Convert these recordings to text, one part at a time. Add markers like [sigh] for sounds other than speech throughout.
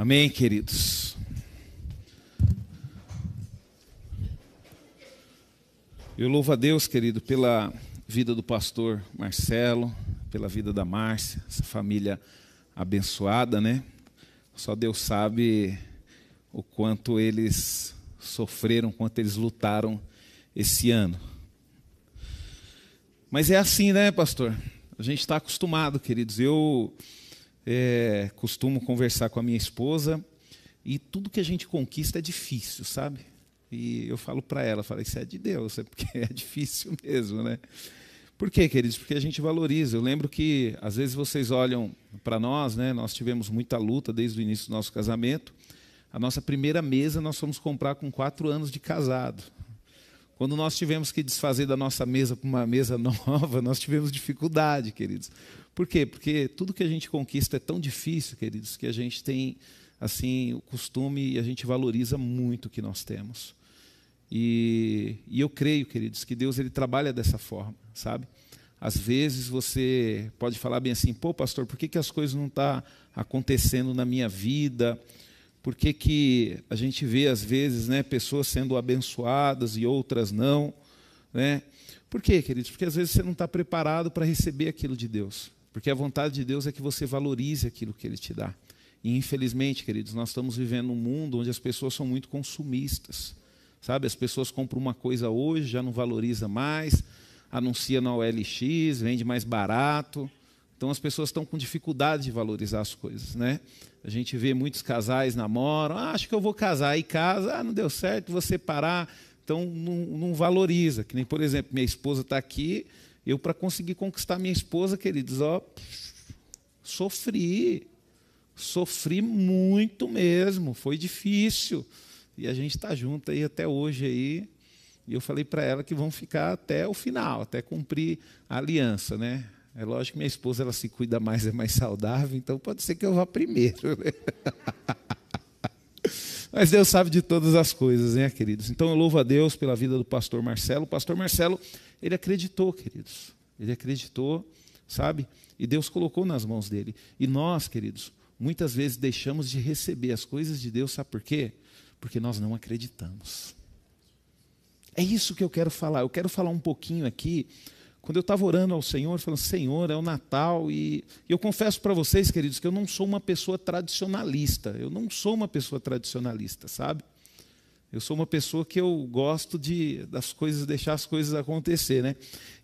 Amém, queridos. Eu louvo a Deus, querido, pela vida do pastor Marcelo, pela vida da Márcia, essa família abençoada, né? Só Deus sabe o quanto eles sofreram, quanto eles lutaram esse ano. Mas é assim, né, pastor? A gente está acostumado, queridos. Eu é, costumo conversar com a minha esposa e tudo que a gente conquista é difícil, sabe? E eu falo para ela, falo, isso é de Deus, é porque é [laughs] difícil mesmo, né? Por quê, queridos? Porque a gente valoriza. Eu lembro que às vezes vocês olham para nós, né? Nós tivemos muita luta desde o início do nosso casamento. A nossa primeira mesa nós fomos comprar com quatro anos de casado. Quando nós tivemos que desfazer da nossa mesa para uma mesa [laughs] nova, nós tivemos dificuldade, queridos. Por quê? Porque tudo que a gente conquista é tão difícil, queridos, que a gente tem assim o costume e a gente valoriza muito o que nós temos. E, e eu creio, queridos, que Deus ele trabalha dessa forma, sabe? Às vezes você pode falar bem assim, pô, pastor, por que, que as coisas não estão tá acontecendo na minha vida? Por que, que a gente vê, às vezes, né, pessoas sendo abençoadas e outras não? Né? Por quê, queridos? Porque às vezes você não está preparado para receber aquilo de Deus. Porque a vontade de Deus é que você valorize aquilo que Ele te dá. E infelizmente, queridos, nós estamos vivendo um mundo onde as pessoas são muito consumistas. Sabe, as pessoas compram uma coisa hoje, já não valoriza mais, anuncia na OLX, vende mais barato. Então as pessoas estão com dificuldade de valorizar as coisas, né? A gente vê muitos casais namoram, ah, acho que eu vou casar, aí casa, ah, não deu certo, vou separar, então não, não valoriza. Que nem, por exemplo, minha esposa está aqui, eu, para conseguir conquistar minha esposa, queridos, ó, sofri. Sofri muito mesmo, foi difícil. E a gente está junto aí até hoje aí. E eu falei para ela que vão ficar até o final, até cumprir a aliança, né? É lógico que minha esposa ela se cuida mais, é mais saudável, então pode ser que eu vá primeiro. Né? [laughs] Mas Deus sabe de todas as coisas, né, queridos? Então eu louvo a Deus pela vida do pastor Marcelo. O pastor Marcelo, ele acreditou, queridos. Ele acreditou, sabe? E Deus colocou nas mãos dele. E nós, queridos, muitas vezes deixamos de receber as coisas de Deus, sabe por quê? Porque nós não acreditamos. É isso que eu quero falar. Eu quero falar um pouquinho aqui quando eu estava orando ao Senhor, falando, Senhor, é o Natal, e eu confesso para vocês, queridos, que eu não sou uma pessoa tradicionalista. Eu não sou uma pessoa tradicionalista, sabe? Eu sou uma pessoa que eu gosto de das coisas, deixar as coisas acontecer, né?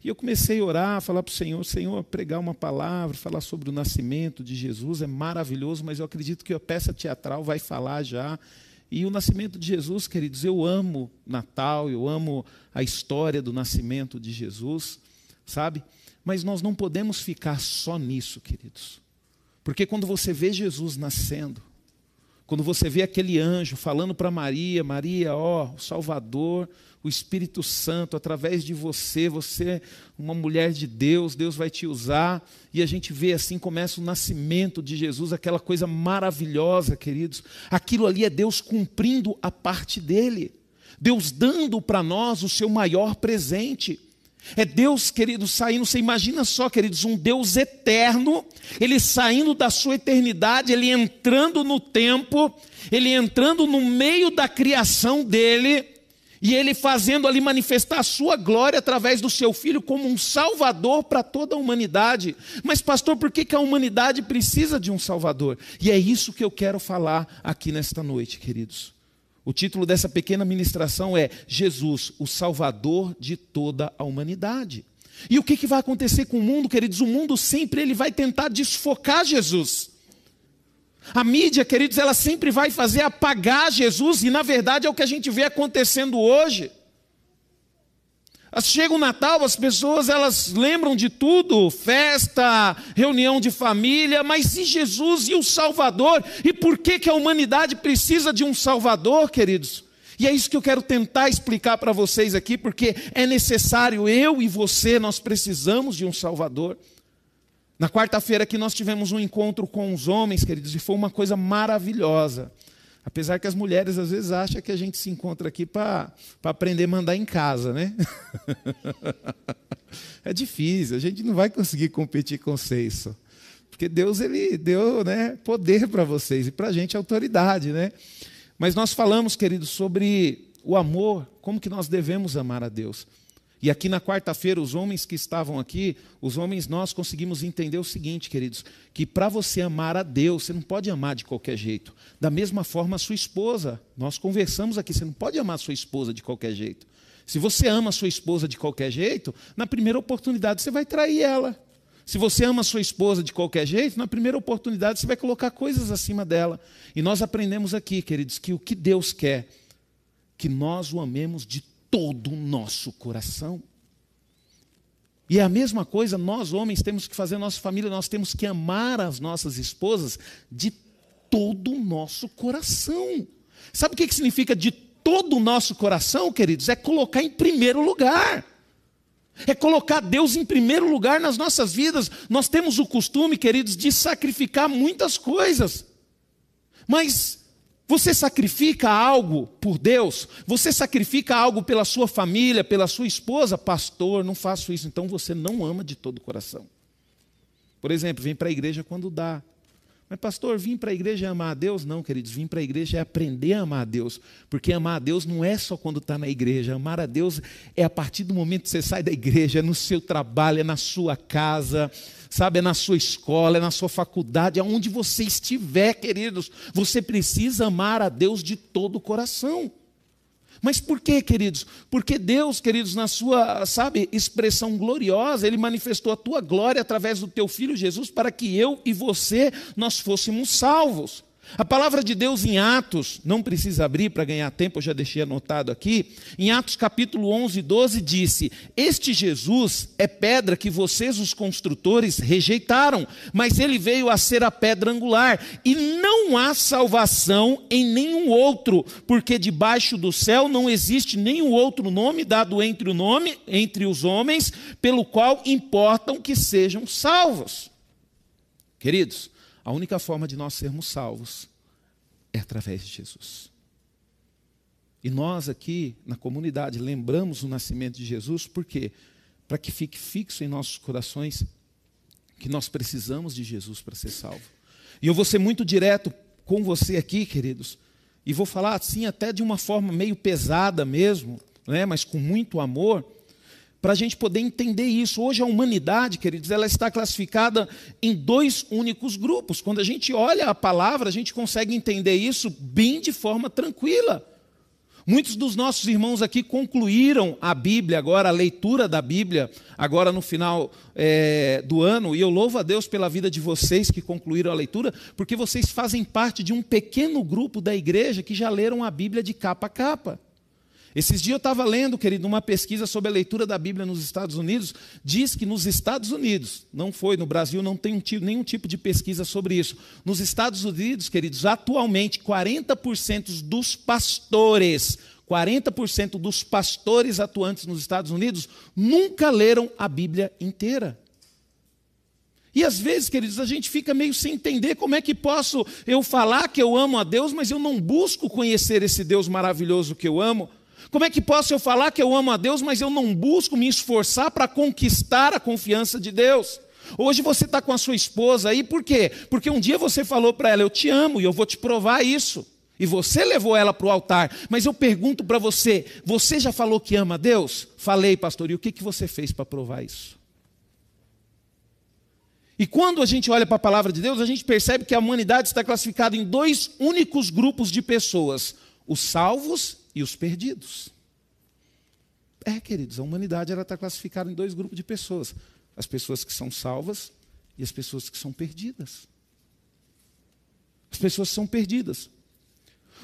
E eu comecei a orar, a falar para o Senhor, Senhor, pregar uma palavra, falar sobre o nascimento de Jesus, é maravilhoso, mas eu acredito que a peça teatral vai falar já. E o nascimento de Jesus, queridos, eu amo Natal, eu amo a história do nascimento de Jesus sabe? Mas nós não podemos ficar só nisso, queridos. Porque quando você vê Jesus nascendo, quando você vê aquele anjo falando para Maria, Maria, ó, o Salvador, o Espírito Santo, através de você, você é uma mulher de Deus, Deus vai te usar, e a gente vê assim, começa o nascimento de Jesus, aquela coisa maravilhosa, queridos. Aquilo ali é Deus cumprindo a parte dele, Deus dando para nós o seu maior presente. É Deus, queridos, saindo. Você imagina só, queridos, um Deus eterno, ele saindo da sua eternidade, ele entrando no tempo, ele entrando no meio da criação dele, e ele fazendo ali manifestar a sua glória através do seu filho como um salvador para toda a humanidade. Mas, pastor, por que, que a humanidade precisa de um salvador? E é isso que eu quero falar aqui nesta noite, queridos. O título dessa pequena ministração é Jesus, o Salvador de toda a humanidade. E o que, que vai acontecer com o mundo, queridos? O mundo sempre ele vai tentar desfocar Jesus. A mídia, queridos, ela sempre vai fazer apagar Jesus, e na verdade é o que a gente vê acontecendo hoje. Chega o Natal, as pessoas elas lembram de tudo, festa, reunião de família, mas e Jesus e o Salvador? E por que, que a humanidade precisa de um Salvador, queridos? E é isso que eu quero tentar explicar para vocês aqui, porque é necessário, eu e você, nós precisamos de um Salvador. Na quarta-feira que nós tivemos um encontro com os homens, queridos, e foi uma coisa maravilhosa. Apesar que as mulheres às vezes acham que a gente se encontra aqui para aprender a mandar em casa, né? [laughs] é difícil, a gente não vai conseguir competir com vocês. Porque Deus ele deu né, poder para vocês e para a gente autoridade. Né? Mas nós falamos, queridos, sobre o amor, como que nós devemos amar a Deus. E aqui na quarta-feira, os homens que estavam aqui, os homens, nós conseguimos entender o seguinte, queridos: que para você amar a Deus, você não pode amar de qualquer jeito. Da mesma forma, a sua esposa. Nós conversamos aqui, você não pode amar a sua esposa de qualquer jeito. Se você ama a sua esposa de qualquer jeito, na primeira oportunidade você vai trair ela. Se você ama a sua esposa de qualquer jeito, na primeira oportunidade você vai colocar coisas acima dela. E nós aprendemos aqui, queridos, que o que Deus quer, que nós o amemos de todo o nosso coração. E é a mesma coisa, nós homens temos que fazer, nossa família, nós temos que amar as nossas esposas de todo o nosso coração. Sabe o que significa de todo o nosso coração, queridos? É colocar em primeiro lugar. É colocar Deus em primeiro lugar nas nossas vidas. Nós temos o costume, queridos, de sacrificar muitas coisas. Mas você sacrifica algo por Deus? Você sacrifica algo pela sua família, pela sua esposa? Pastor, não faço isso. Então você não ama de todo o coração. Por exemplo, vem para a igreja quando dá. Mas, pastor, vim para a igreja amar a Deus? Não, queridos, vim para a igreja é aprender a amar a Deus. Porque amar a Deus não é só quando está na igreja. Amar a Deus é a partir do momento que você sai da igreja, é no seu trabalho, é na sua casa, sabe, é na sua escola, é na sua faculdade, aonde você estiver, queridos, você precisa amar a Deus de todo o coração. Mas por quê, queridos? Porque Deus, queridos, na sua, sabe, expressão gloriosa, ele manifestou a tua glória através do teu filho Jesus para que eu e você nós fôssemos salvos. A palavra de Deus em Atos, não precisa abrir para ganhar tempo, eu já deixei anotado aqui. Em Atos capítulo 11, 12 disse: Este Jesus é pedra que vocês, os construtores, rejeitaram, mas ele veio a ser a pedra angular. E não há salvação em nenhum outro, porque debaixo do céu não existe nenhum outro nome dado entre o nome entre os homens, pelo qual importam que sejam salvos. Queridos, a única forma de nós sermos salvos é através de Jesus. E nós aqui na comunidade lembramos o nascimento de Jesus, por quê? Para que fique fixo em nossos corações que nós precisamos de Jesus para ser salvo. E eu vou ser muito direto com você aqui, queridos, e vou falar assim até de uma forma meio pesada mesmo, né, mas com muito amor para a gente poder entender isso. Hoje a humanidade, queridos, ela está classificada em dois únicos grupos. Quando a gente olha a palavra, a gente consegue entender isso bem de forma tranquila. Muitos dos nossos irmãos aqui concluíram a Bíblia agora, a leitura da Bíblia, agora no final é, do ano, e eu louvo a Deus pela vida de vocês que concluíram a leitura, porque vocês fazem parte de um pequeno grupo da igreja que já leram a Bíblia de capa a capa. Esses dias eu estava lendo, querido, uma pesquisa sobre a leitura da Bíblia nos Estados Unidos. Diz que nos Estados Unidos, não foi, no Brasil não tem nenhum tipo de pesquisa sobre isso. Nos Estados Unidos, queridos, atualmente 40% dos pastores, 40% dos pastores atuantes nos Estados Unidos nunca leram a Bíblia inteira. E às vezes, queridos, a gente fica meio sem entender como é que posso eu falar que eu amo a Deus, mas eu não busco conhecer esse Deus maravilhoso que eu amo. Como é que posso eu falar que eu amo a Deus, mas eu não busco me esforçar para conquistar a confiança de Deus? Hoje você está com a sua esposa aí, por quê? Porque um dia você falou para ela, eu te amo e eu vou te provar isso. E você levou ela para o altar. Mas eu pergunto para você: você já falou que ama a Deus? Falei, pastor, e o que, que você fez para provar isso? E quando a gente olha para a palavra de Deus, a gente percebe que a humanidade está classificada em dois únicos grupos de pessoas: os salvos e os perdidos. É, queridos, a humanidade está classificada em dois grupos de pessoas: as pessoas que são salvas e as pessoas que são perdidas. As pessoas são perdidas.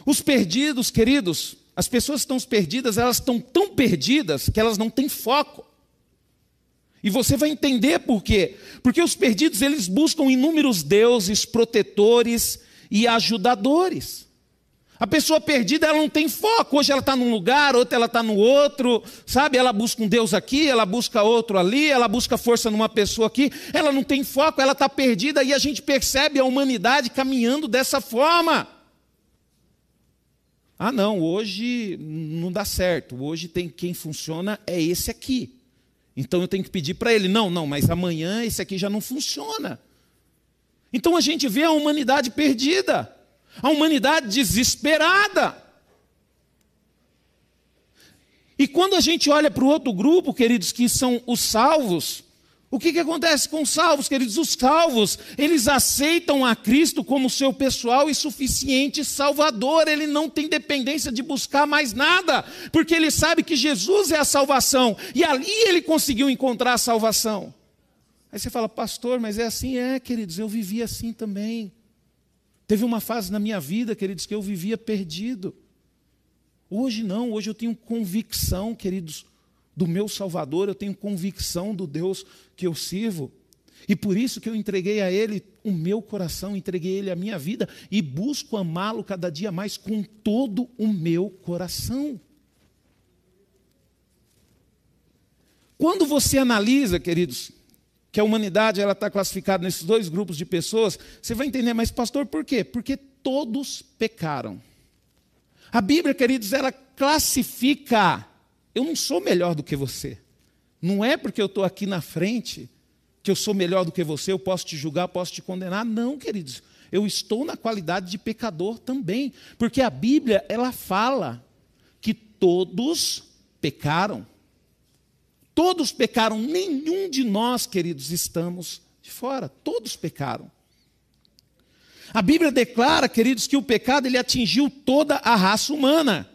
Os perdidos, queridos, as pessoas que estão perdidas, elas estão tão perdidas que elas não têm foco. E você vai entender por quê. Porque os perdidos, eles buscam inúmeros deuses, protetores e ajudadores. A pessoa perdida, ela não tem foco. Hoje ela está num lugar, outra ela está no outro, sabe? Ela busca um Deus aqui, ela busca outro ali, ela busca força numa pessoa aqui. Ela não tem foco, ela está perdida e a gente percebe a humanidade caminhando dessa forma. Ah, não, hoje não dá certo. Hoje tem quem funciona é esse aqui. Então eu tenho que pedir para ele: não, não, mas amanhã esse aqui já não funciona. Então a gente vê a humanidade perdida, a humanidade desesperada. E quando a gente olha para o outro grupo, queridos, que são os salvos, o que, que acontece com os salvos, queridos? Os salvos, eles aceitam a Cristo como seu pessoal e suficiente Salvador. Ele não tem dependência de buscar mais nada, porque ele sabe que Jesus é a salvação e ali ele conseguiu encontrar a salvação. Aí você fala, pastor, mas é assim? É, queridos, eu vivi assim também. Teve uma fase na minha vida, queridos, que eu vivia perdido. Hoje não, hoje eu tenho convicção, queridos, do meu Salvador, eu tenho convicção do Deus que eu sirvo. E por isso que eu entreguei a Ele o meu coração, entreguei a Ele a minha vida e busco amá-lo cada dia mais com todo o meu coração. Quando você analisa, queridos, que a humanidade ela está classificada nesses dois grupos de pessoas, você vai entender, mas pastor, por quê? Porque todos pecaram. A Bíblia, queridos, ela classifica eu não sou melhor do que você. Não é porque eu estou aqui na frente que eu sou melhor do que você, eu posso te julgar, posso te condenar. Não, queridos. Eu estou na qualidade de pecador também. Porque a Bíblia, ela fala que todos pecaram. Todos pecaram, nenhum de nós, queridos, estamos de fora. Todos pecaram. A Bíblia declara, queridos, que o pecado ele atingiu toda a raça humana.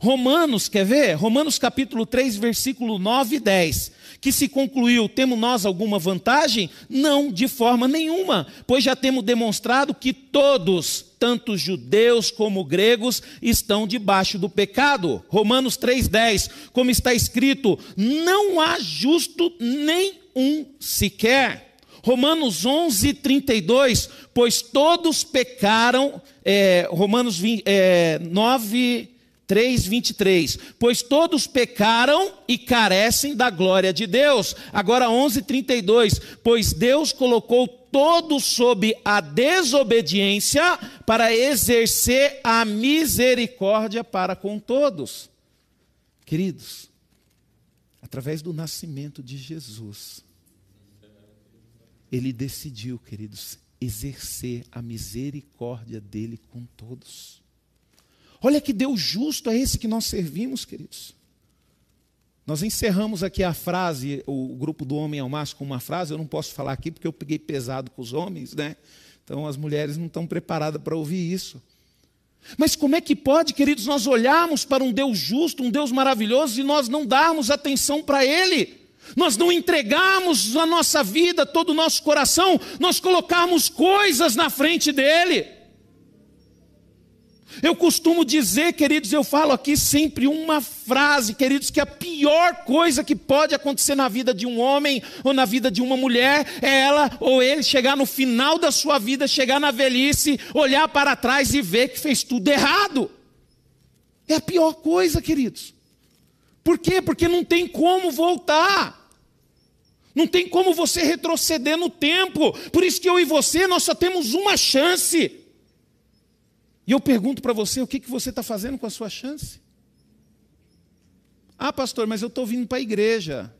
Romanos, quer ver? Romanos capítulo 3, versículo 9 e 10. Que se concluiu, temos nós alguma vantagem? Não, de forma nenhuma, pois já temos demonstrado que todos, tanto judeus como gregos, estão debaixo do pecado. Romanos 3,10, como está escrito, não há justo nem um sequer. Romanos 11, 32, pois todos pecaram, é, Romanos 20, é, 9, 3, 23. Pois todos pecaram e carecem da glória de Deus. Agora 11, 32. Pois Deus colocou todos sob a desobediência para exercer a misericórdia para com todos. Queridos, através do nascimento de Jesus, ele decidiu, queridos, exercer a misericórdia dele com todos. Olha que Deus justo é esse que nós servimos, queridos. Nós encerramos aqui a frase, o grupo do homem ao macho com uma frase, eu não posso falar aqui porque eu peguei pesado com os homens, né? Então as mulheres não estão preparadas para ouvir isso. Mas como é que pode, queridos, nós olharmos para um Deus justo, um Deus maravilhoso e nós não darmos atenção para Ele? Nós não entregarmos a nossa vida, todo o nosso coração, nós colocarmos coisas na frente dEle. Eu costumo dizer, queridos, eu falo aqui sempre uma frase, queridos, que a pior coisa que pode acontecer na vida de um homem ou na vida de uma mulher é ela ou ele chegar no final da sua vida, chegar na velhice, olhar para trás e ver que fez tudo errado. É a pior coisa, queridos. Por quê? Porque não tem como voltar. Não tem como você retroceder no tempo. Por isso que eu e você, nós só temos uma chance. E eu pergunto para você, o que, que você está fazendo com a sua chance? Ah, pastor, mas eu estou vindo para a igreja.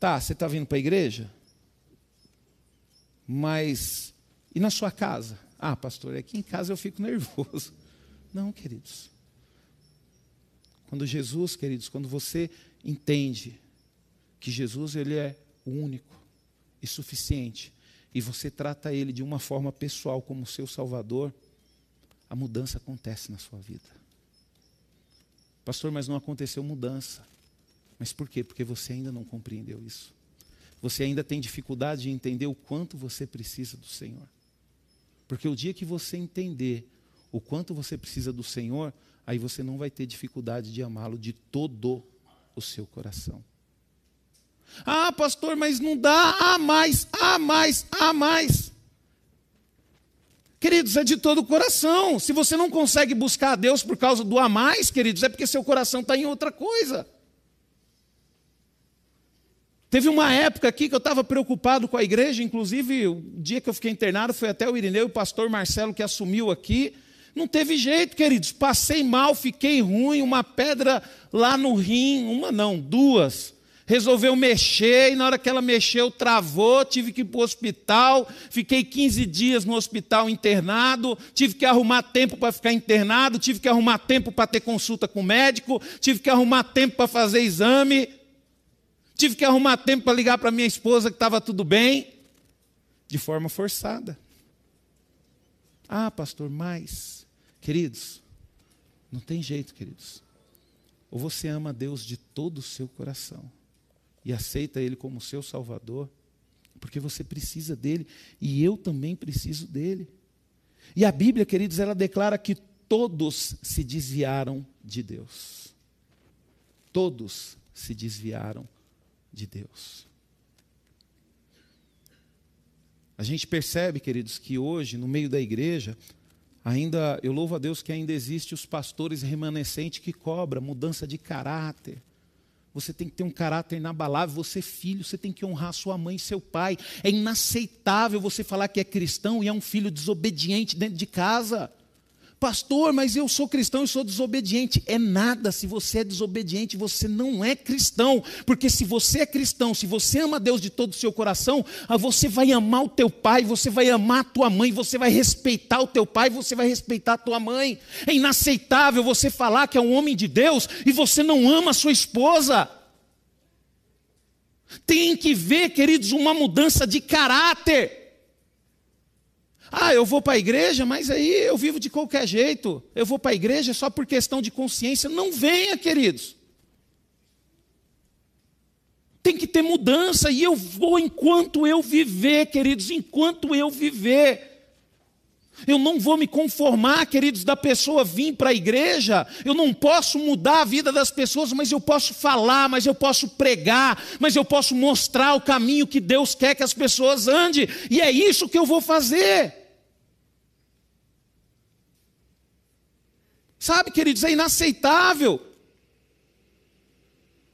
Tá, você está vindo para a igreja? Mas, e na sua casa? Ah, pastor, aqui em casa eu fico [laughs] nervoso. Não, queridos. Quando Jesus, queridos, quando você entende que Jesus ele é único e suficiente, e você trata ele de uma forma pessoal como seu Salvador, a mudança acontece na sua vida. Pastor, mas não aconteceu mudança. Mas por quê? Porque você ainda não compreendeu isso. Você ainda tem dificuldade de entender o quanto você precisa do Senhor. Porque o dia que você entender o quanto você precisa do Senhor, aí você não vai ter dificuldade de amá-lo de todo o seu coração. Ah, pastor, mas não dá, há mais, há mais, há mais. Queridos, é de todo o coração. Se você não consegue buscar a Deus por causa do a mais, queridos, é porque seu coração está em outra coisa. Teve uma época aqui que eu estava preocupado com a igreja, inclusive o dia que eu fiquei internado foi até o Irineu, o pastor Marcelo que assumiu aqui. Não teve jeito, queridos. Passei mal, fiquei ruim, uma pedra lá no rim, uma não, duas. Resolveu mexer, e na hora que ela mexeu, travou, tive que ir para o hospital, fiquei 15 dias no hospital internado, tive que arrumar tempo para ficar internado, tive que arrumar tempo para ter consulta com o médico, tive que arrumar tempo para fazer exame, tive que arrumar tempo para ligar para minha esposa que estava tudo bem, de forma forçada. Ah, pastor, mas, queridos, não tem jeito, queridos. Ou você ama Deus de todo o seu coração e aceita Ele como seu Salvador, porque você precisa dele e eu também preciso dele. E a Bíblia, queridos, ela declara que todos se desviaram de Deus. Todos se desviaram de Deus. A gente percebe, queridos, que hoje, no meio da igreja, ainda, eu louvo a Deus que ainda existe os pastores remanescentes que cobram mudança de caráter, você tem que ter um caráter inabalável. Você, filho, você tem que honrar sua mãe e seu pai. É inaceitável você falar que é cristão e é um filho desobediente dentro de casa. Pastor, mas eu sou cristão e sou desobediente. É nada, se você é desobediente, você não é cristão. Porque se você é cristão, se você ama Deus de todo o seu coração, ah, você vai amar o teu pai, você vai amar a tua mãe, você vai respeitar o teu pai, você vai respeitar a tua mãe. É inaceitável você falar que é um homem de Deus e você não ama a sua esposa. Tem que ver, queridos, uma mudança de caráter. Ah, eu vou para a igreja, mas aí eu vivo de qualquer jeito. Eu vou para a igreja só por questão de consciência. Não venha, queridos. Tem que ter mudança e eu vou enquanto eu viver, queridos, enquanto eu viver. Eu não vou me conformar, queridos, da pessoa vir para a igreja. Eu não posso mudar a vida das pessoas, mas eu posso falar, mas eu posso pregar, mas eu posso mostrar o caminho que Deus quer que as pessoas andem. E é isso que eu vou fazer. Sabe, queridos, é inaceitável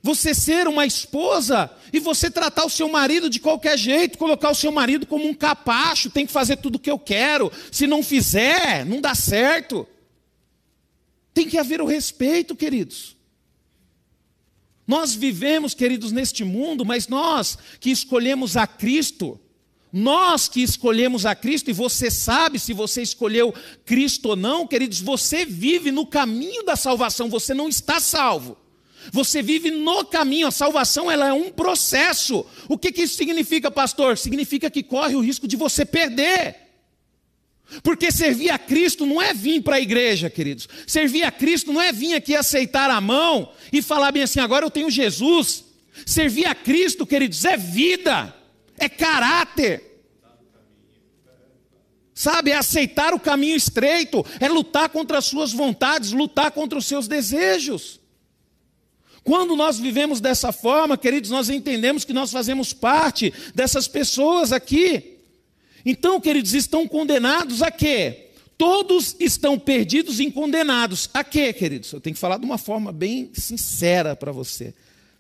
você ser uma esposa e você tratar o seu marido de qualquer jeito, colocar o seu marido como um capacho, tem que fazer tudo o que eu quero. Se não fizer, não dá certo. Tem que haver o respeito, queridos. Nós vivemos, queridos, neste mundo, mas nós que escolhemos a Cristo, nós que escolhemos a Cristo, e você sabe se você escolheu Cristo ou não, queridos, você vive no caminho da salvação, você não está salvo. Você vive no caminho, a salvação ela é um processo. O que, que isso significa, pastor? Significa que corre o risco de você perder. Porque servir a Cristo não é vir para a igreja, queridos. Servir a Cristo não é vir aqui aceitar a mão e falar bem assim, agora eu tenho Jesus. Servir a Cristo, queridos, é vida é caráter. Sabe, é aceitar o caminho estreito, é lutar contra as suas vontades, lutar contra os seus desejos. Quando nós vivemos dessa forma, queridos, nós entendemos que nós fazemos parte dessas pessoas aqui. Então, queridos, estão condenados a quê? Todos estão perdidos e condenados. A quê, queridos? Eu tenho que falar de uma forma bem sincera para você.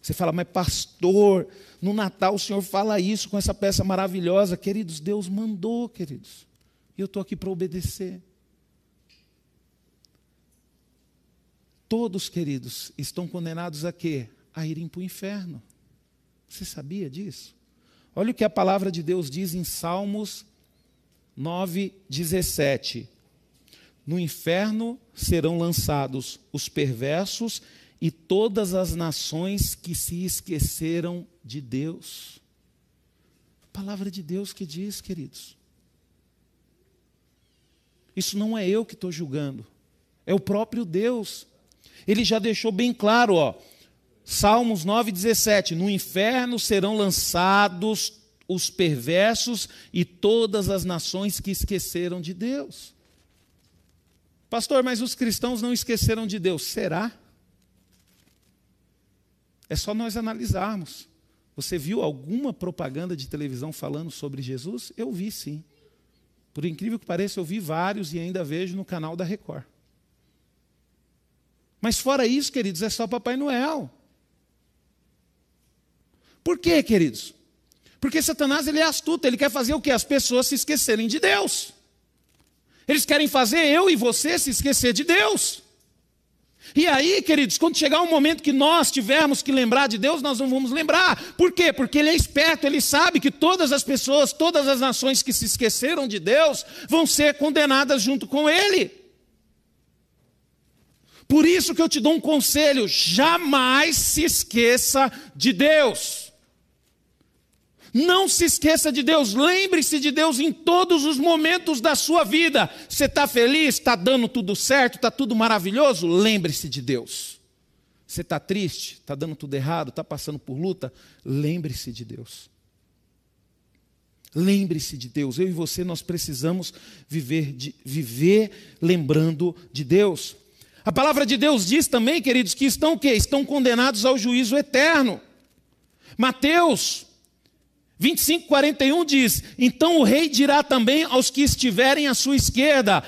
Você fala, mas pastor, no Natal o Senhor fala isso com essa peça maravilhosa. Queridos, Deus mandou, queridos. E eu estou aqui para obedecer. Todos, queridos, estão condenados a quê? A irem para o inferno. Você sabia disso? Olha o que a palavra de Deus diz em Salmos 9, 17. No inferno serão lançados os perversos e todas as nações que se esqueceram de Deus. Palavra de Deus que diz, queridos. Isso não é eu que estou julgando, é o próprio Deus. Ele já deixou bem claro, ó. Salmos 9,17: No inferno serão lançados os perversos e todas as nações que esqueceram de Deus. Pastor, mas os cristãos não esqueceram de Deus. Será? É só nós analisarmos. Você viu alguma propaganda de televisão falando sobre Jesus? Eu vi sim. Por incrível que pareça, eu vi vários e ainda vejo no canal da Record. Mas fora isso, queridos, é só Papai Noel. Por quê, queridos? Porque Satanás ele é astuto, ele quer fazer o que? As pessoas se esquecerem de Deus. Eles querem fazer eu e você se esquecer de Deus. E aí, queridos, quando chegar um momento que nós tivermos que lembrar de Deus, nós não vamos lembrar. Por quê? Porque Ele é esperto, Ele sabe que todas as pessoas, todas as nações que se esqueceram de Deus, vão ser condenadas junto com Ele. Por isso que eu te dou um conselho: jamais se esqueça de Deus. Não se esqueça de Deus, lembre-se de Deus em todos os momentos da sua vida. Você está feliz? Está dando tudo certo? Está tudo maravilhoso? Lembre-se de Deus. Você está triste? Está dando tudo errado? Está passando por luta? Lembre-se de Deus. Lembre-se de Deus. Eu e você, nós precisamos viver, de, viver lembrando de Deus. A palavra de Deus diz também, queridos, que estão o quê? Estão condenados ao juízo eterno. Mateus 25, 41 diz: Então o rei dirá também aos que estiverem à sua esquerda: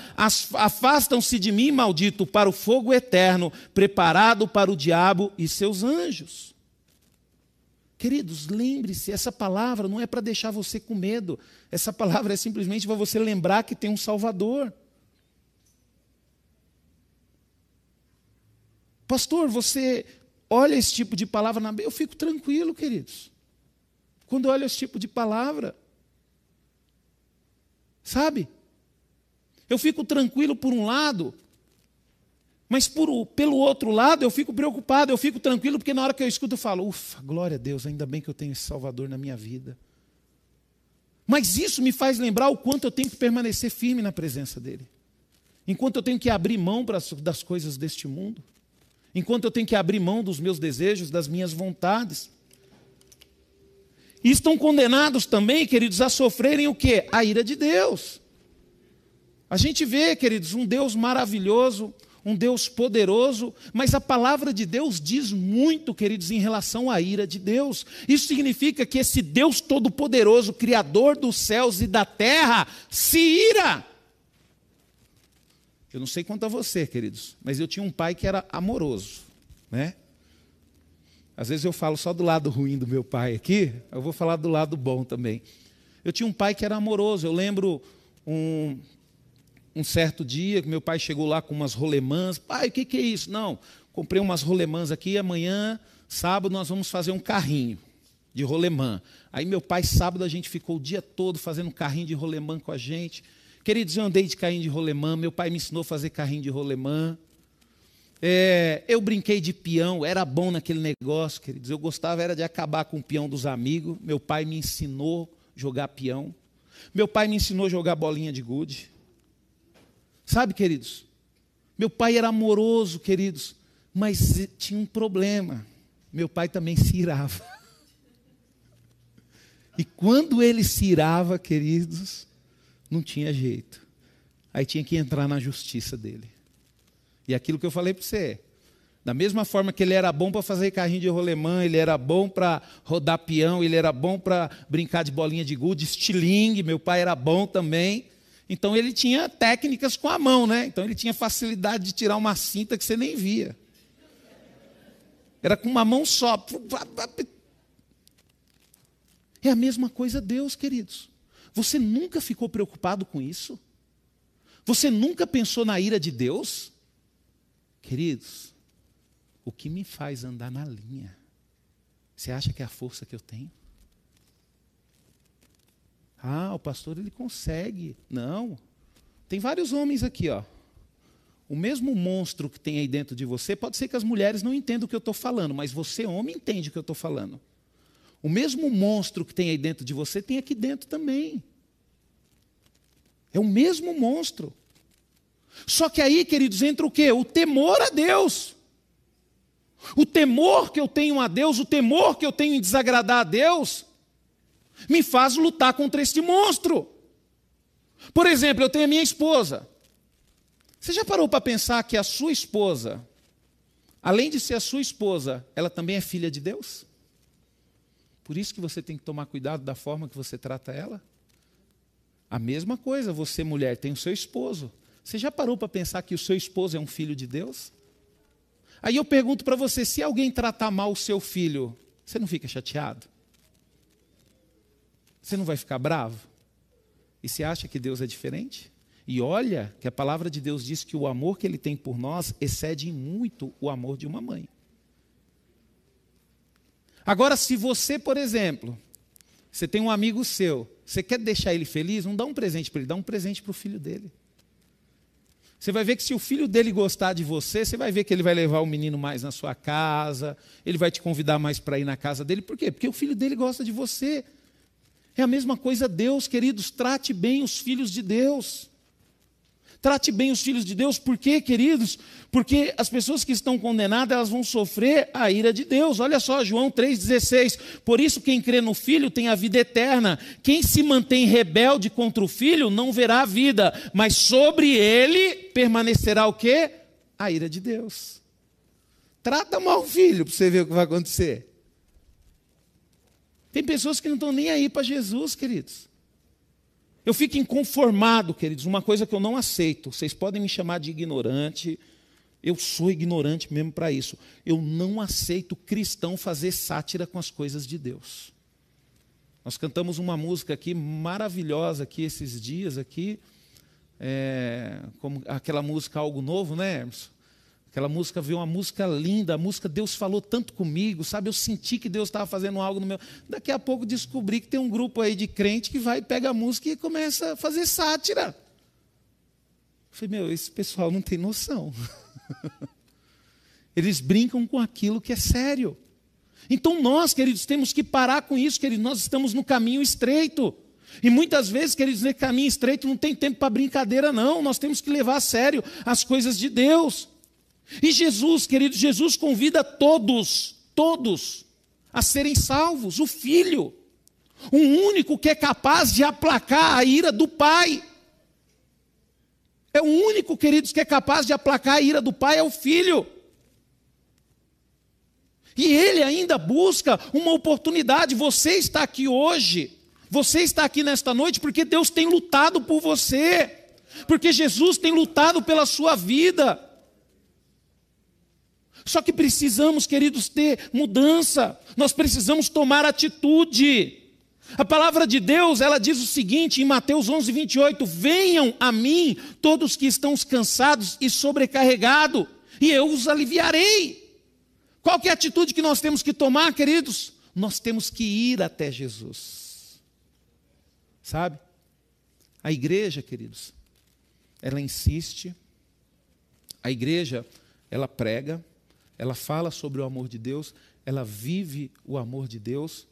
Afastam-se de mim, maldito, para o fogo eterno, preparado para o diabo e seus anjos. Queridos, lembre-se, essa palavra não é para deixar você com medo, essa palavra é simplesmente para você lembrar que tem um Salvador. Pastor, você olha esse tipo de palavra na Bíblia, eu fico tranquilo, queridos quando olha esse tipo de palavra. Sabe? Eu fico tranquilo por um lado, mas por, pelo outro lado eu fico preocupado, eu fico tranquilo, porque na hora que eu escuto eu falo, ufa, glória a Deus, ainda bem que eu tenho esse Salvador na minha vida. Mas isso me faz lembrar o quanto eu tenho que permanecer firme na presença dEle. Enquanto eu tenho que abrir mão das coisas deste mundo. Enquanto eu tenho que abrir mão dos meus desejos, das minhas vontades. E estão condenados também, queridos, a sofrerem o quê? A ira de Deus. A gente vê, queridos, um Deus maravilhoso, um Deus poderoso, mas a palavra de Deus diz muito, queridos, em relação à ira de Deus. Isso significa que esse Deus todo-poderoso, Criador dos céus e da terra, se ira. Eu não sei quanto a você, queridos, mas eu tinha um pai que era amoroso, né? Às vezes eu falo só do lado ruim do meu pai aqui, eu vou falar do lado bom também. Eu tinha um pai que era amoroso. Eu lembro um, um certo dia que meu pai chegou lá com umas rolemãs. Pai, o que, que é isso? Não, comprei umas rolemãs aqui. Amanhã, sábado, nós vamos fazer um carrinho de rolemã. Aí meu pai, sábado, a gente ficou o dia todo fazendo um carrinho de rolemã com a gente. Queridos, eu andei de carrinho de rolemã. Meu pai me ensinou a fazer carrinho de rolemã. É, eu brinquei de peão, era bom naquele negócio, queridos. Eu gostava era de acabar com o peão dos amigos. Meu pai me ensinou jogar peão. Meu pai me ensinou jogar bolinha de gude. Sabe, queridos? Meu pai era amoroso, queridos, mas tinha um problema. Meu pai também se irava. E quando ele se irava, queridos, não tinha jeito. Aí tinha que entrar na justiça dele. E aquilo que eu falei para você. Da mesma forma que ele era bom para fazer carrinho de rolemã, ele era bom para rodar peão, ele era bom para brincar de bolinha de gude, estilingue, meu pai era bom também. Então ele tinha técnicas com a mão, né? Então ele tinha facilidade de tirar uma cinta que você nem via. Era com uma mão só. É a mesma coisa Deus, queridos. Você nunca ficou preocupado com isso? Você nunca pensou na ira de Deus? Queridos, o que me faz andar na linha? Você acha que é a força que eu tenho? Ah, o pastor ele consegue. Não. Tem vários homens aqui, ó. O mesmo monstro que tem aí dentro de você, pode ser que as mulheres não entendam o que eu estou falando, mas você, homem, entende o que eu estou falando. O mesmo monstro que tem aí dentro de você, tem aqui dentro também. É o mesmo monstro. Só que aí, queridos, entra o quê? O temor a Deus. O temor que eu tenho a Deus, o temor que eu tenho em desagradar a Deus, me faz lutar contra este monstro. Por exemplo, eu tenho a minha esposa. Você já parou para pensar que a sua esposa, além de ser a sua esposa, ela também é filha de Deus? Por isso que você tem que tomar cuidado da forma que você trata ela. A mesma coisa, você mulher tem o seu esposo. Você já parou para pensar que o seu esposo é um filho de Deus? Aí eu pergunto para você: se alguém tratar mal o seu filho, você não fica chateado? Você não vai ficar bravo? E você acha que Deus é diferente? E olha que a palavra de Deus diz que o amor que ele tem por nós excede muito o amor de uma mãe. Agora, se você, por exemplo, você tem um amigo seu, você quer deixar ele feliz, não dá um presente para ele, dá um presente para o filho dele. Você vai ver que se o filho dele gostar de você, você vai ver que ele vai levar o menino mais na sua casa, ele vai te convidar mais para ir na casa dele. Por quê? Porque o filho dele gosta de você. É a mesma coisa Deus, queridos, trate bem os filhos de Deus. Trate bem os filhos de Deus, por quê, queridos? Porque as pessoas que estão condenadas, elas vão sofrer a ira de Deus. Olha só, João 3,16. Por isso, quem crê no Filho tem a vida eterna. Quem se mantém rebelde contra o Filho não verá a vida, mas sobre ele permanecerá o quê? A ira de Deus. Trata mal o filho para você ver o que vai acontecer. Tem pessoas que não estão nem aí para Jesus, queridos. Eu fico inconformado, queridos, uma coisa que eu não aceito. Vocês podem me chamar de ignorante, eu sou ignorante mesmo para isso. Eu não aceito cristão fazer sátira com as coisas de Deus. Nós cantamos uma música aqui maravilhosa aqui esses dias aqui, é, como aquela música Algo Novo, né, Emerson? Aquela música veio uma música linda, a música Deus falou tanto comigo, sabe? Eu senti que Deus estava fazendo algo no meu. Daqui a pouco descobri que tem um grupo aí de crente que vai, pega a música e começa a fazer sátira. Eu falei, meu, esse pessoal não tem noção. [laughs] Eles brincam com aquilo que é sério. Então nós, queridos, temos que parar com isso, queridos. Nós estamos no caminho estreito. E muitas vezes, queridos, nesse caminho estreito não tem tempo para brincadeira, não. Nós temos que levar a sério as coisas de Deus. E Jesus, querido, Jesus convida todos, todos, a serem salvos, o Filho, o único que é capaz de aplacar a ira do Pai. É o único, queridos, que é capaz de aplacar a ira do Pai, é o Filho. E ele ainda busca uma oportunidade. Você está aqui hoje, você está aqui nesta noite porque Deus tem lutado por você, porque Jesus tem lutado pela sua vida. Só que precisamos, queridos, ter mudança. Nós precisamos tomar atitude. A palavra de Deus, ela diz o seguinte em Mateus 11, 28: Venham a mim todos que estão cansados e sobrecarregados, e eu os aliviarei. Qual que é a atitude que nós temos que tomar, queridos? Nós temos que ir até Jesus. Sabe? A igreja, queridos, ela insiste, a igreja, ela prega, ela fala sobre o amor de Deus, ela vive o amor de Deus,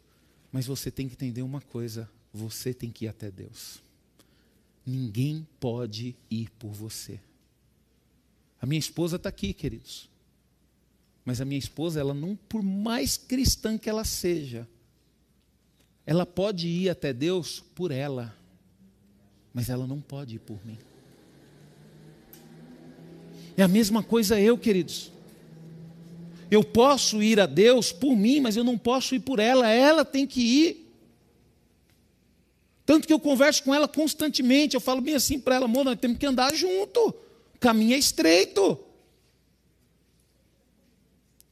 mas você tem que entender uma coisa: você tem que ir até Deus. Ninguém pode ir por você. A minha esposa está aqui, queridos. Mas a minha esposa, ela não, por mais cristã que ela seja, ela pode ir até Deus por ela, mas ela não pode ir por mim. É a mesma coisa eu, queridos. Eu posso ir a Deus por mim, mas eu não posso ir por ela, ela tem que ir. Tanto que eu converso com ela constantemente, eu falo bem assim para ela, amor, nós temos que andar junto, o caminho é estreito.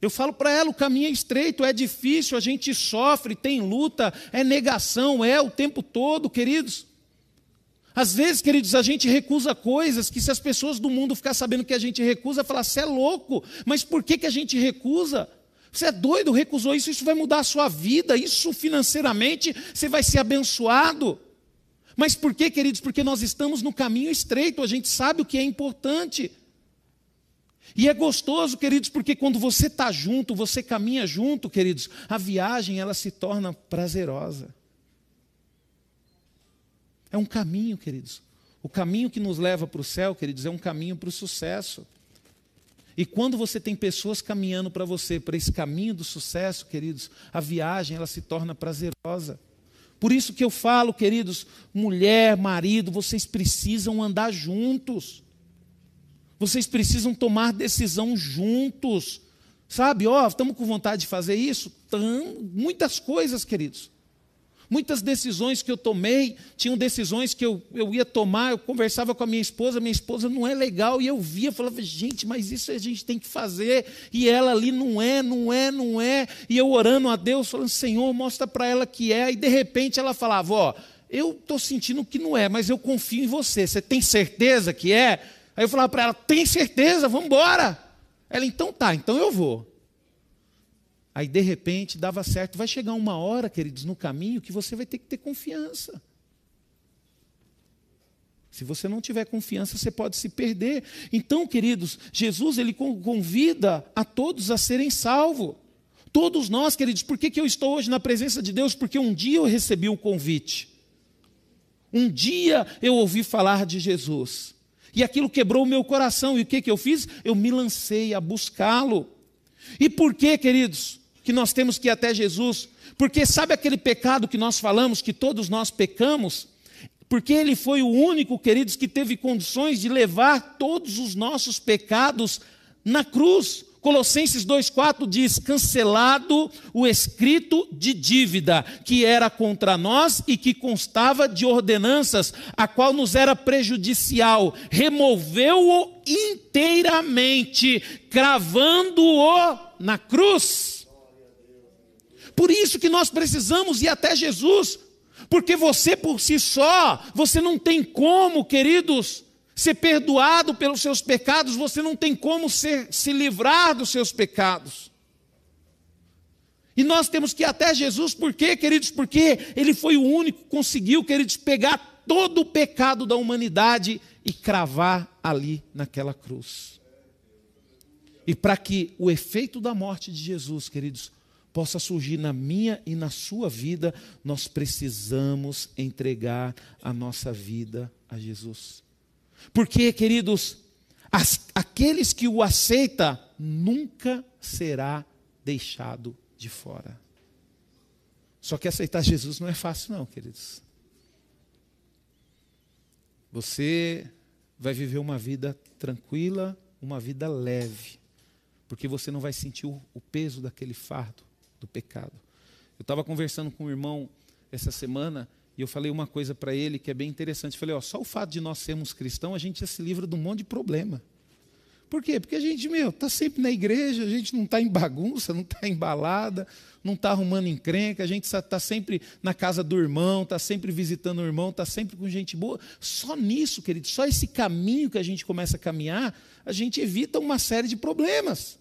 Eu falo para ela, o caminho é estreito, é difícil, a gente sofre, tem luta, é negação, é o tempo todo, queridos. Às vezes, queridos, a gente recusa coisas que se as pessoas do mundo ficar sabendo que a gente recusa, falar, você é louco, mas por que, que a gente recusa? Você é doido, recusou isso, isso vai mudar a sua vida, isso financeiramente, você vai ser abençoado. Mas por que, queridos? Porque nós estamos no caminho estreito, a gente sabe o que é importante. E é gostoso, queridos, porque quando você está junto, você caminha junto, queridos, a viagem ela se torna prazerosa. É um caminho, queridos. O caminho que nos leva para o céu, queridos, é um caminho para o sucesso. E quando você tem pessoas caminhando para você, para esse caminho do sucesso, queridos, a viagem ela se torna prazerosa. Por isso que eu falo, queridos, mulher, marido, vocês precisam andar juntos. Vocês precisam tomar decisão juntos. Sabe, ó, oh, estamos com vontade de fazer isso? Tam, muitas coisas, queridos. Muitas decisões que eu tomei, tinham decisões que eu, eu ia tomar, eu conversava com a minha esposa, minha esposa não é legal, e eu via, falava, gente, mas isso a gente tem que fazer, e ela ali não é, não é, não é, e eu orando a Deus, falando, Senhor, mostra para ela que é, e de repente ela falava, ó, eu estou sentindo que não é, mas eu confio em você. Você tem certeza que é? Aí eu falava para ela: tem certeza, vamos embora. Ela, então tá, então eu vou. Aí de repente dava certo. Vai chegar uma hora, queridos, no caminho que você vai ter que ter confiança. Se você não tiver confiança, você pode se perder. Então, queridos, Jesus ele convida a todos a serem salvos. Todos nós, queridos, por que, que eu estou hoje na presença de Deus? Porque um dia eu recebi o convite. Um dia eu ouvi falar de Jesus. E aquilo quebrou o meu coração. E o que, que eu fiz? Eu me lancei a buscá-lo. E por que, queridos, que nós temos que ir até Jesus? Porque sabe aquele pecado que nós falamos, que todos nós pecamos? Porque ele foi o único, queridos, que teve condições de levar todos os nossos pecados na cruz. Colossenses 2,4 diz: cancelado o escrito de dívida que era contra nós e que constava de ordenanças, a qual nos era prejudicial, removeu-o inteiramente, cravando-o na cruz. Por isso que nós precisamos ir até Jesus, porque você por si só, você não tem como, queridos, ser perdoado pelos seus pecados, você não tem como ser, se livrar dos seus pecados. E nós temos que ir até Jesus, por quê, queridos? Porque Ele foi o único que conseguiu, queridos, pegar todo o pecado da humanidade e cravar ali naquela cruz. E para que o efeito da morte de Jesus, queridos, possa surgir na minha e na sua vida, nós precisamos entregar a nossa vida a Jesus. Porque, queridos, as, aqueles que o aceita nunca será deixado de fora. Só que aceitar Jesus não é fácil, não, queridos. Você vai viver uma vida tranquila, uma vida leve, porque você não vai sentir o, o peso daquele fardo do pecado. Eu estava conversando com um irmão essa semana e eu falei uma coisa para ele que é bem interessante. Eu falei, ó, só o fato de nós sermos cristãos, a gente já se livra de um monte de problema. Por quê? Porque a gente, meu, está sempre na igreja, a gente não está em bagunça, não está embalada, não está arrumando encrenca, a gente está sempre na casa do irmão, está sempre visitando o irmão, está sempre com gente boa. Só nisso, querido, só esse caminho que a gente começa a caminhar, a gente evita uma série de problemas.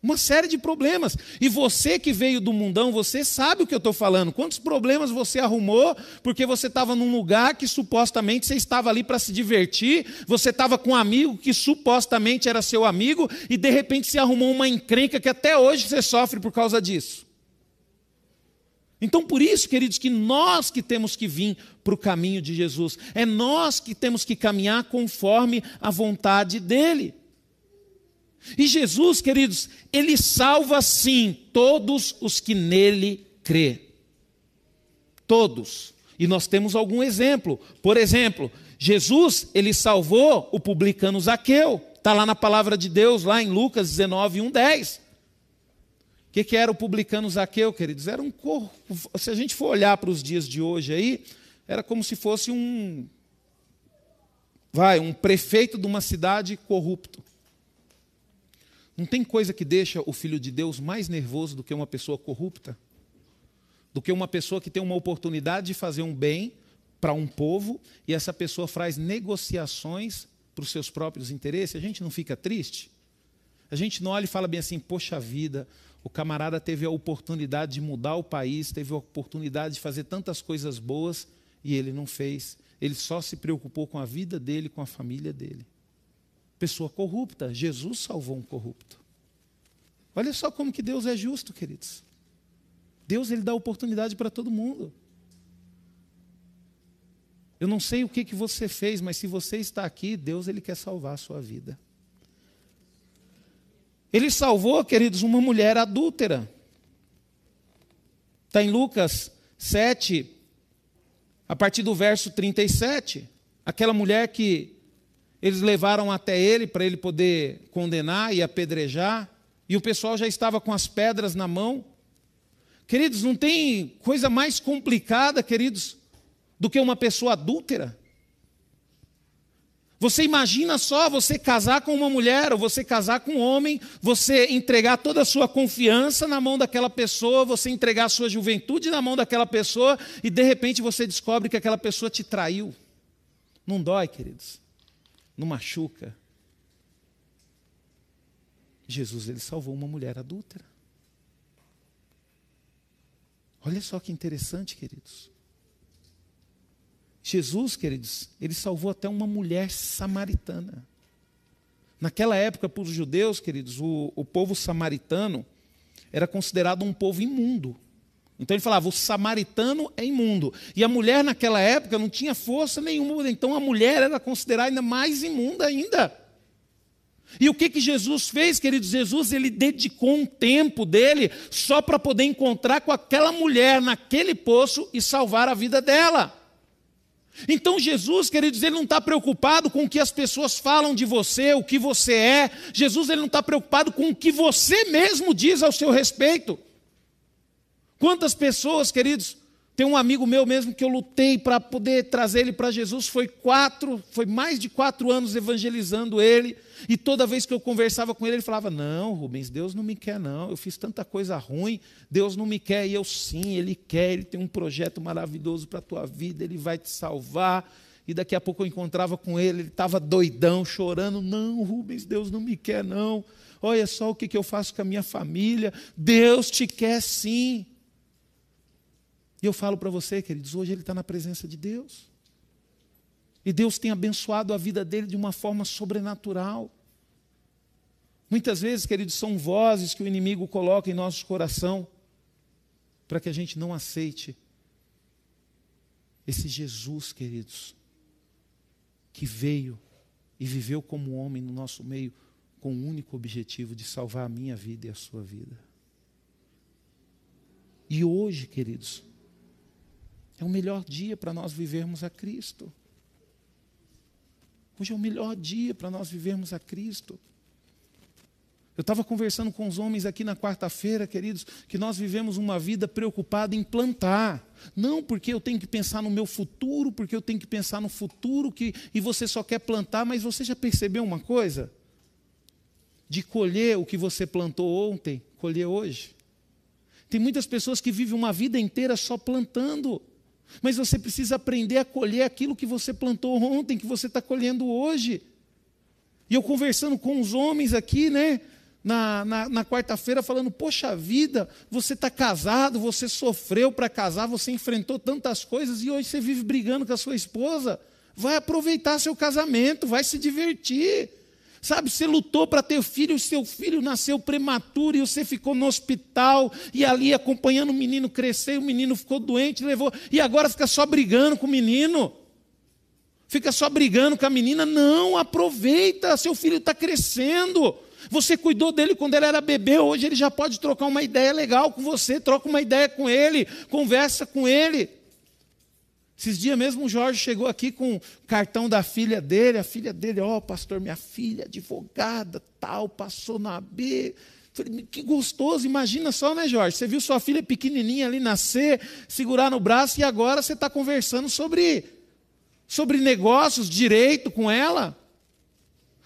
Uma série de problemas. E você que veio do mundão, você sabe o que eu estou falando. Quantos problemas você arrumou porque você estava num lugar que supostamente você estava ali para se divertir, você estava com um amigo que supostamente era seu amigo, e de repente se arrumou uma encrenca que até hoje você sofre por causa disso. Então, por isso, queridos, que nós que temos que vir para o caminho de Jesus, é nós que temos que caminhar conforme a vontade dEle. E Jesus, queridos, ele salva sim todos os que nele crê. Todos. E nós temos algum exemplo. Por exemplo, Jesus, ele salvou o publicano Zaqueu. Está lá na palavra de Deus, lá em Lucas 19, 1, 10. O que, que era o publicano Zaqueu, queridos? Era um corpo. Se a gente for olhar para os dias de hoje aí, era como se fosse um. Vai, um prefeito de uma cidade corrupto. Não tem coisa que deixa o filho de Deus mais nervoso do que uma pessoa corrupta? Do que uma pessoa que tem uma oportunidade de fazer um bem para um povo e essa pessoa faz negociações para os seus próprios interesses? A gente não fica triste? A gente não olha e fala bem assim: poxa vida, o camarada teve a oportunidade de mudar o país, teve a oportunidade de fazer tantas coisas boas e ele não fez. Ele só se preocupou com a vida dele, com a família dele pessoa corrupta. Jesus salvou um corrupto. Olha só como que Deus é justo, queridos. Deus ele dá oportunidade para todo mundo. Eu não sei o que, que você fez, mas se você está aqui, Deus ele quer salvar a sua vida. Ele salvou, queridos, uma mulher adúltera. Está em Lucas 7, a partir do verso 37. Aquela mulher que eles levaram até ele para ele poder condenar e apedrejar, e o pessoal já estava com as pedras na mão. Queridos, não tem coisa mais complicada, queridos, do que uma pessoa adúltera. Você imagina só você casar com uma mulher ou você casar com um homem, você entregar toda a sua confiança na mão daquela pessoa, você entregar a sua juventude na mão daquela pessoa e de repente você descobre que aquela pessoa te traiu. Não dói, queridos? Não machuca? Jesus ele salvou uma mulher adúltera. Olha só que interessante, queridos. Jesus, queridos, ele salvou até uma mulher samaritana. Naquela época, para os judeus, queridos, o, o povo samaritano era considerado um povo imundo. Então ele falava: o samaritano é imundo. E a mulher naquela época não tinha força nenhuma, então a mulher era considerada ainda mais imunda ainda. E o que que Jesus fez, queridos? Jesus ele dedicou um tempo dele só para poder encontrar com aquela mulher naquele poço e salvar a vida dela. Então Jesus, queridos, ele não está preocupado com o que as pessoas falam de você, o que você é. Jesus ele não está preocupado com o que você mesmo diz ao seu respeito. Quantas pessoas, queridos, tem um amigo meu mesmo que eu lutei para poder trazer ele para Jesus. Foi quatro, foi mais de quatro anos evangelizando ele. E toda vez que eu conversava com ele, ele falava: Não, Rubens, Deus não me quer, não. Eu fiz tanta coisa ruim, Deus não me quer. E eu sim, Ele quer, Ele tem um projeto maravilhoso para a tua vida, Ele vai te salvar. E daqui a pouco eu encontrava com ele, ele estava doidão, chorando. Não, Rubens, Deus não me quer, não. Olha só o que, que eu faço com a minha família. Deus te quer sim. E eu falo para você, queridos, hoje ele está na presença de Deus. E Deus tem abençoado a vida dele de uma forma sobrenatural. Muitas vezes, queridos, são vozes que o inimigo coloca em nosso coração para que a gente não aceite esse Jesus, queridos, que veio e viveu como homem no nosso meio com o único objetivo de salvar a minha vida e a sua vida. E hoje, queridos, é o melhor dia para nós vivermos a Cristo. Hoje é o melhor dia para nós vivermos a Cristo. Eu estava conversando com os homens aqui na quarta-feira, queridos, que nós vivemos uma vida preocupada em plantar. Não porque eu tenho que pensar no meu futuro, porque eu tenho que pensar no futuro, que, e você só quer plantar, mas você já percebeu uma coisa? De colher o que você plantou ontem, colher hoje. Tem muitas pessoas que vivem uma vida inteira só plantando. Mas você precisa aprender a colher aquilo que você plantou ontem, que você está colhendo hoje. E eu conversando com os homens aqui, né? Na, na, na quarta-feira, falando: Poxa vida, você está casado, você sofreu para casar, você enfrentou tantas coisas e hoje você vive brigando com a sua esposa. Vai aproveitar seu casamento, vai se divertir. Sabe, você lutou para ter filho, o seu filho nasceu prematuro e você ficou no hospital e ali acompanhando o menino crescer, e o menino ficou doente, levou, e agora fica só brigando com o menino. Fica só brigando com a menina. Não, aproveita, seu filho está crescendo. Você cuidou dele quando ele era bebê, hoje ele já pode trocar uma ideia legal com você, troca uma ideia com ele, conversa com ele. Esses dias mesmo o Jorge chegou aqui com o cartão da filha dele, a filha dele, ó, oh, pastor, minha filha, advogada, tal, passou na B. Falei, que gostoso, imagina só, né, Jorge? Você viu sua filha pequenininha ali nascer, segurar no braço e agora você está conversando sobre, sobre negócios, direito com ela.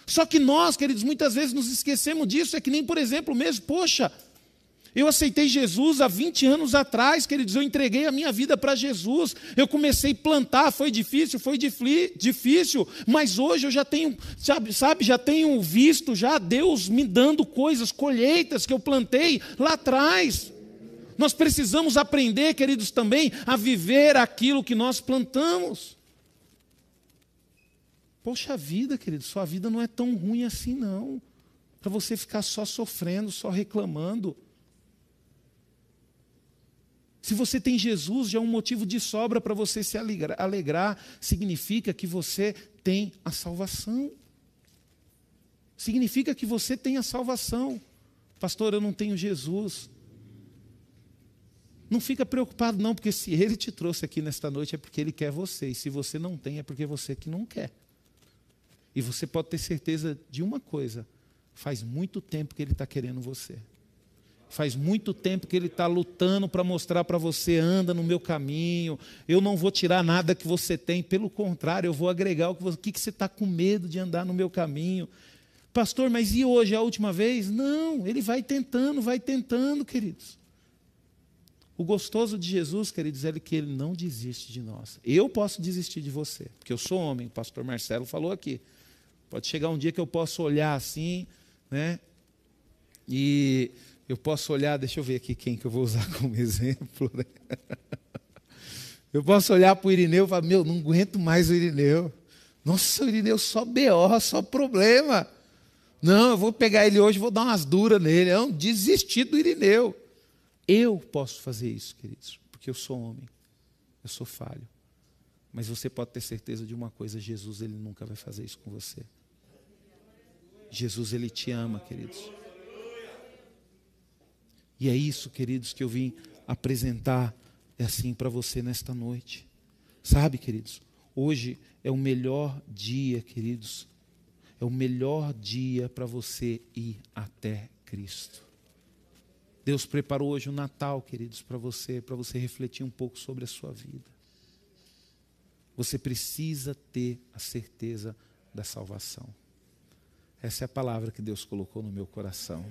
Só que nós, queridos, muitas vezes nos esquecemos disso. É que nem, por exemplo, mesmo, poxa, eu aceitei Jesus há 20 anos atrás, queridos, eu entreguei a minha vida para Jesus. Eu comecei a plantar, foi difícil, foi difícil, mas hoje eu já tenho, sabe, sabe, já tenho visto já Deus me dando coisas, colheitas que eu plantei lá atrás. Nós precisamos aprender, queridos, também a viver aquilo que nós plantamos. Poxa vida, queridos, sua vida não é tão ruim assim não. Para você ficar só sofrendo, só reclamando. Se você tem Jesus, já é um motivo de sobra para você se alegrar, significa que você tem a salvação. Significa que você tem a salvação. Pastor, eu não tenho Jesus. Não fica preocupado, não, porque se ele te trouxe aqui nesta noite é porque ele quer você. E se você não tem, é porque você que não quer. E você pode ter certeza de uma coisa: faz muito tempo que ele está querendo você. Faz muito tempo que Ele está lutando para mostrar para você: anda no meu caminho, eu não vou tirar nada que você tem, pelo contrário, eu vou agregar o que você. O que, você está com medo de andar no meu caminho? Pastor, mas e hoje, a última vez? Não, Ele vai tentando, vai tentando, queridos. O gostoso de Jesus, queridos, é que Ele não desiste de nós. Eu posso desistir de você, porque eu sou homem, o pastor Marcelo falou aqui. Pode chegar um dia que eu posso olhar assim, né? E eu posso olhar, deixa eu ver aqui quem que eu vou usar [laughs] como exemplo. Né? Eu posso olhar para o Irineu e falar, meu, não aguento mais o Irineu. Nossa, o Irineu só BO, só problema. Não, eu vou pegar ele hoje, vou dar umas duras nele. Não, desistir do Irineu. Eu posso fazer isso, queridos, porque eu sou homem. Eu sou falho. Mas você pode ter certeza de uma coisa, Jesus ele nunca vai fazer isso com você. Jesus ele te ama, queridos. E é isso, queridos, que eu vim apresentar é assim para você nesta noite. Sabe, queridos, hoje é o melhor dia, queridos. É o melhor dia para você ir até Cristo. Deus preparou hoje o Natal, queridos, para você, para você refletir um pouco sobre a sua vida. Você precisa ter a certeza da salvação. Essa é a palavra que Deus colocou no meu coração.